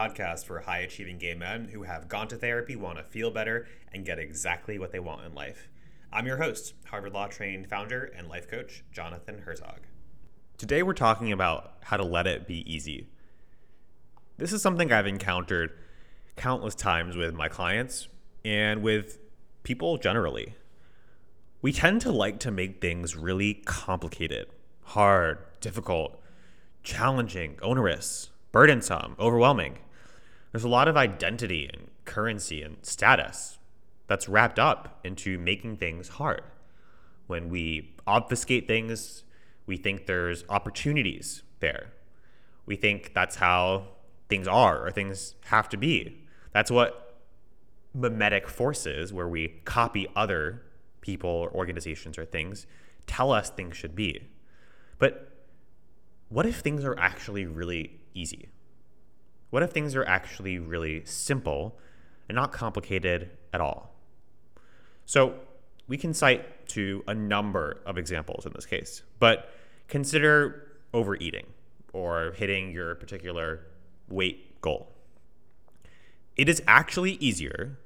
podcast for high achieving gay men who have gone to therapy, want to feel better, and get exactly what they want in life. I'm your host, Harvard Law trained founder and life coach, Jonathan Herzog. Today, we're talking about how to let it be easy. This is something I've encountered countless times with my clients and with people generally. We tend to like to make things really complicated, hard, difficult, challenging, onerous, burdensome, overwhelming. There's a lot of identity and currency and status that's wrapped up into making things hard. When we obfuscate things, we think there's opportunities there. We think that's how things are or things have to be. That's what mimetic forces, where we copy other people or organizations or things, tell us things should be. But what if things are actually really easy? What if things are actually really simple and not complicated at all? So we can cite to a number of examples in this case, but consider overeating or hitting your particular weight goal. It is actually easier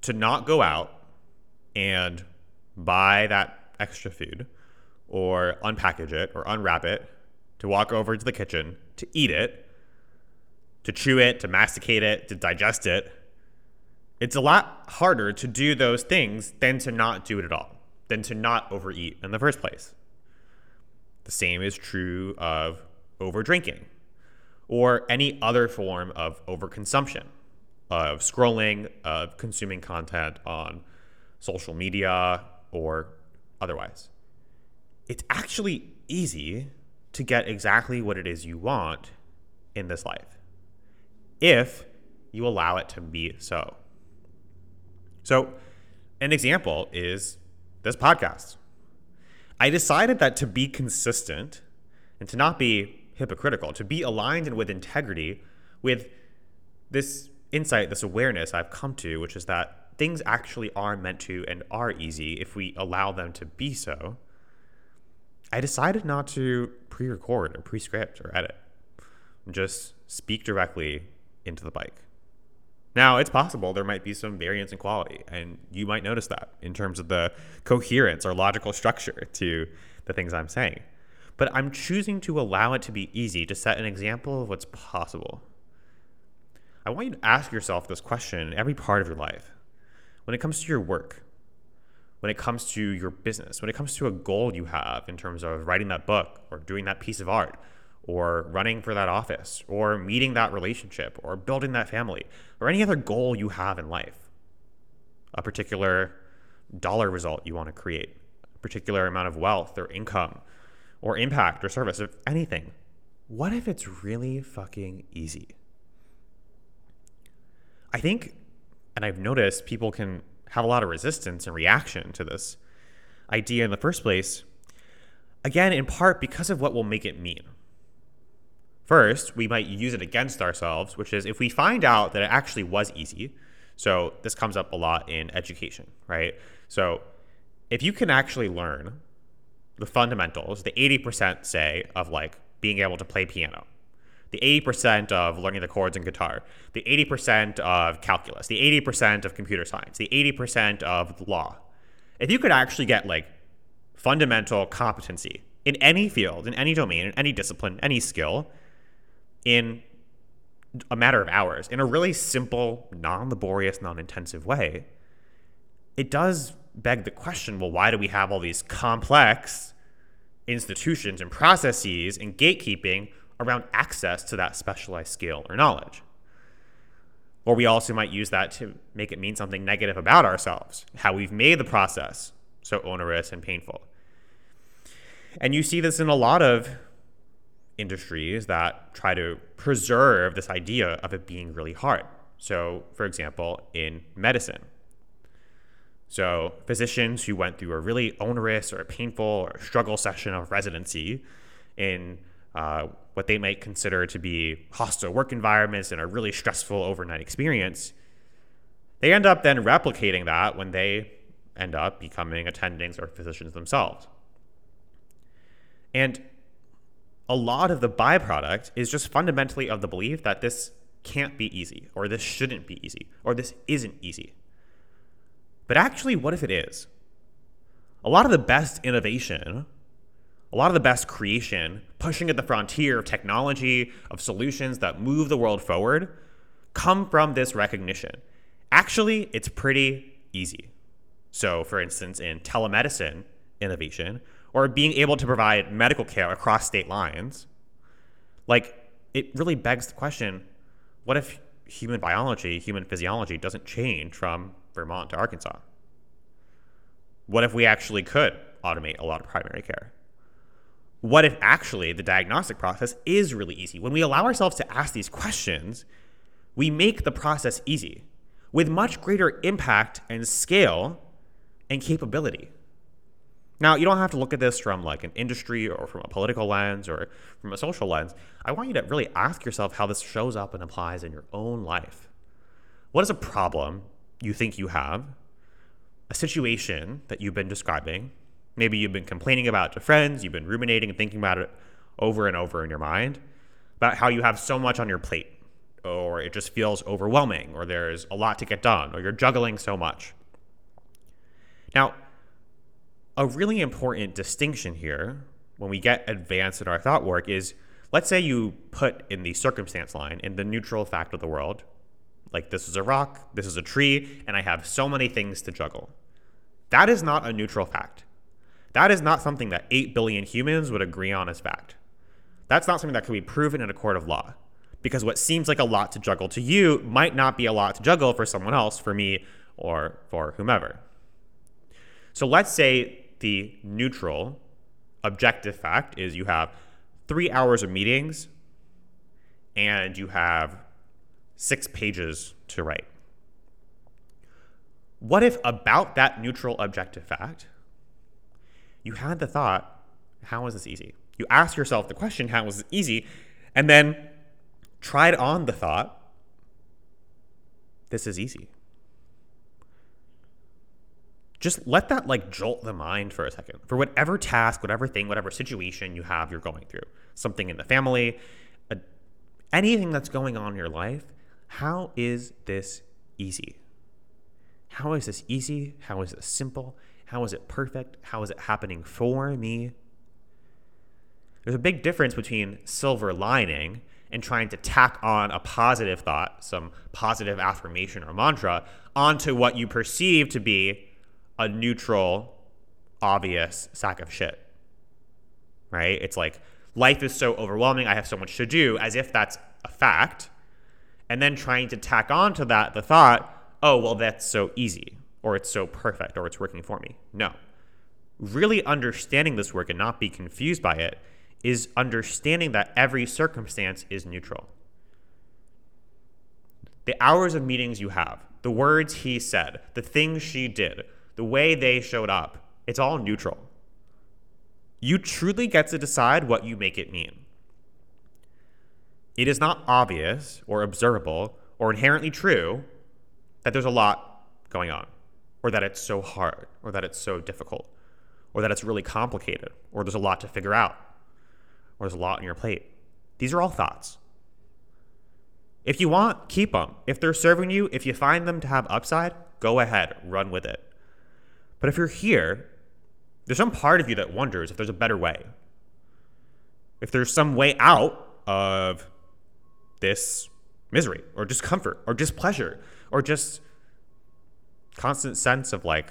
to not go out and buy that extra food or unpackage it or unwrap it to walk over to the kitchen, to eat it, to chew it, to masticate it, to digest it. It's a lot harder to do those things than to not do it at all, than to not overeat in the first place. The same is true of overdrinking or any other form of overconsumption, of scrolling, of consuming content on social media or otherwise. It's actually easy to get exactly what it is you want in this life if you allow it to be so. So, an example is this podcast. I decided that to be consistent and to not be hypocritical, to be aligned and with integrity with this insight, this awareness I've come to, which is that things actually are meant to and are easy if we allow them to be so. I decided not to pre record or pre script or edit, just speak directly into the bike. Now, it's possible there might be some variance in quality, and you might notice that in terms of the coherence or logical structure to the things I'm saying. But I'm choosing to allow it to be easy to set an example of what's possible. I want you to ask yourself this question every part of your life. When it comes to your work, when it comes to your business, when it comes to a goal you have in terms of writing that book or doing that piece of art or running for that office or meeting that relationship or building that family or any other goal you have in life, a particular dollar result you want to create, a particular amount of wealth or income or impact or service, if anything. What if it's really fucking easy? I think, and I've noticed people can have a lot of resistance and reaction to this idea in the first place. Again, in part because of what will make it mean. First, we might use it against ourselves, which is if we find out that it actually was easy. So, this comes up a lot in education, right? So, if you can actually learn the fundamentals, the 80% say of like being able to play piano, the 80% of learning the chords in guitar, the 80% of calculus, the 80% of computer science, the 80% of law. If you could actually get like fundamental competency in any field, in any domain, in any discipline, any skill, in a matter of hours, in a really simple, non laborious, non intensive way, it does beg the question well, why do we have all these complex institutions and processes and gatekeeping around access to that specialized skill or knowledge. Or we also might use that to make it mean something negative about ourselves, how we've made the process so onerous and painful. And you see this in a lot of industries that try to preserve this idea of it being really hard. So, for example, in medicine. So, physicians who went through a really onerous or painful or struggle session of residency in uh, what they might consider to be hostile work environments and a really stressful overnight experience, they end up then replicating that when they end up becoming attendings or physicians themselves. And a lot of the byproduct is just fundamentally of the belief that this can't be easy, or this shouldn't be easy, or this isn't easy. But actually, what if it is? A lot of the best innovation, a lot of the best creation, pushing at the frontier of technology, of solutions that move the world forward, come from this recognition. Actually, it's pretty easy. So, for instance, in telemedicine innovation, or being able to provide medical care across state lines, like it really begs the question what if human biology, human physiology doesn't change from Vermont to Arkansas? What if we actually could automate a lot of primary care? What if actually the diagnostic process is really easy? When we allow ourselves to ask these questions, we make the process easy with much greater impact and scale and capability. Now, you don't have to look at this from like an industry or from a political lens or from a social lens. I want you to really ask yourself how this shows up and applies in your own life. What is a problem you think you have? A situation that you've been describing. Maybe you've been complaining about to friends, you've been ruminating and thinking about it over and over in your mind about how you have so much on your plate, or it just feels overwhelming, or there's a lot to get done, or you're juggling so much. Now, a really important distinction here when we get advanced in our thought work is let's say you put in the circumstance line in the neutral fact of the world, like this is a rock, this is a tree, and I have so many things to juggle. That is not a neutral fact. That is not something that 8 billion humans would agree on as fact. That's not something that can be proven in a court of law. Because what seems like a lot to juggle to you might not be a lot to juggle for someone else, for me, or for whomever. So let's say the neutral objective fact is you have three hours of meetings and you have six pages to write. What if, about that neutral objective fact, you had the thought, how is this easy? You ask yourself the question, how is this easy? And then tried on the thought, this is easy just let that like jolt the mind for a second. For whatever task whatever thing whatever situation you have you're going through something in the family a, anything that's going on in your life how is this easy? How is this easy? How is this simple? How is it perfect? How is it happening for me? There's a big difference between silver lining and trying to tack on a positive thought some positive affirmation or mantra onto what you perceive to be a neutral, obvious sack of shit. Right? It's like life is so overwhelming, I have so much to do, as if that's a fact. And then trying to tack on to that the thought, oh, well, that's so easy, or it's so perfect, or it's working for me. No. Really understanding this work and not be confused by it is understanding that every circumstance is neutral. The hours of meetings you have, the words he said, the things she did, the way they showed up, it's all neutral. You truly get to decide what you make it mean. It is not obvious or observable or inherently true that there's a lot going on, or that it's so hard, or that it's so difficult, or that it's really complicated, or there's a lot to figure out, or there's a lot on your plate. These are all thoughts. If you want, keep them. If they're serving you, if you find them to have upside, go ahead, run with it. But if you're here, there's some part of you that wonders if there's a better way. If there's some way out of this misery or discomfort or displeasure or just constant sense of like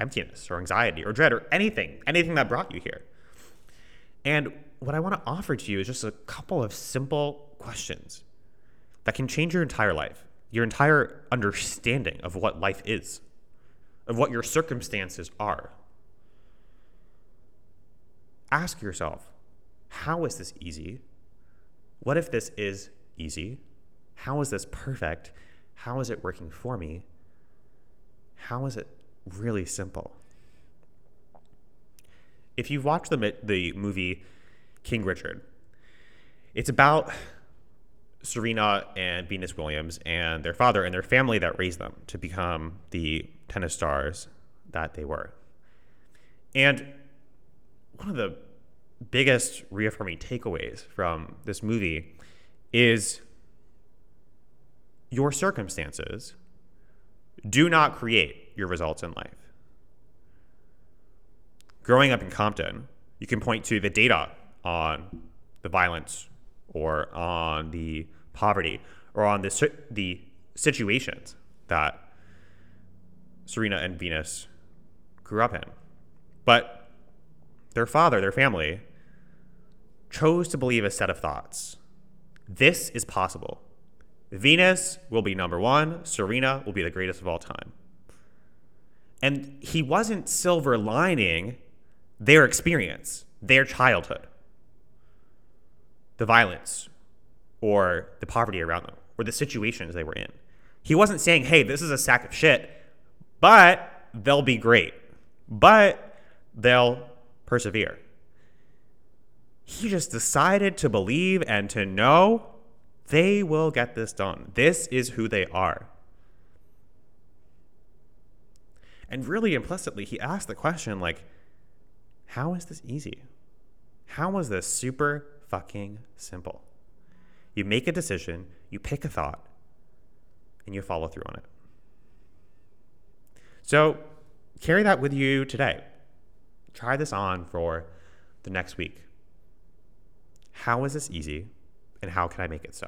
emptiness or anxiety or dread or anything, anything that brought you here. And what I want to offer to you is just a couple of simple questions that can change your entire life, your entire understanding of what life is of what your circumstances are. Ask yourself, how is this easy? What if this is easy? How is this perfect? How is it working for me? How is it really simple? If you've watched the, the movie King Richard, it's about Serena and Venus Williams and their father and their family that raised them to become the tennis stars that they were. And one of the biggest reaffirming takeaways from this movie is your circumstances do not create your results in life. Growing up in Compton, you can point to the data on the violence or on the poverty or on the, the situations that Serena and Venus grew up in. But their father, their family, chose to believe a set of thoughts. This is possible. Venus will be number one, Serena will be the greatest of all time. And he wasn't silver lining their experience, their childhood, the violence, or the poverty around them, or the situations they were in. He wasn't saying, hey, this is a sack of shit, but they'll be great, but they'll persevere. He just decided to believe and to know they will get this done. This is who they are. And really implicitly, he asked the question like, how is this easy? How is this super fucking simple? You make a decision, you pick a thought, and you follow through on it. So carry that with you today. Try this on for the next week. How is this easy? And how can I make it so?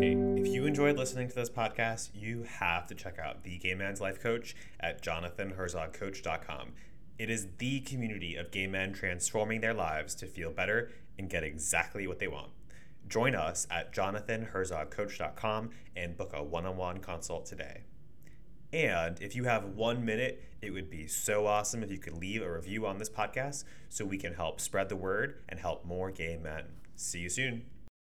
Hey, if you enjoyed listening to this podcast, you have to check out the Gay Man's Life Coach at jonathanherzogcoach.com. It is the community of gay men transforming their lives to feel better and get exactly what they want. Join us at jonathanherzogcoach.com and book a one on one consult today. And if you have one minute, it would be so awesome if you could leave a review on this podcast so we can help spread the word and help more gay men. See you soon.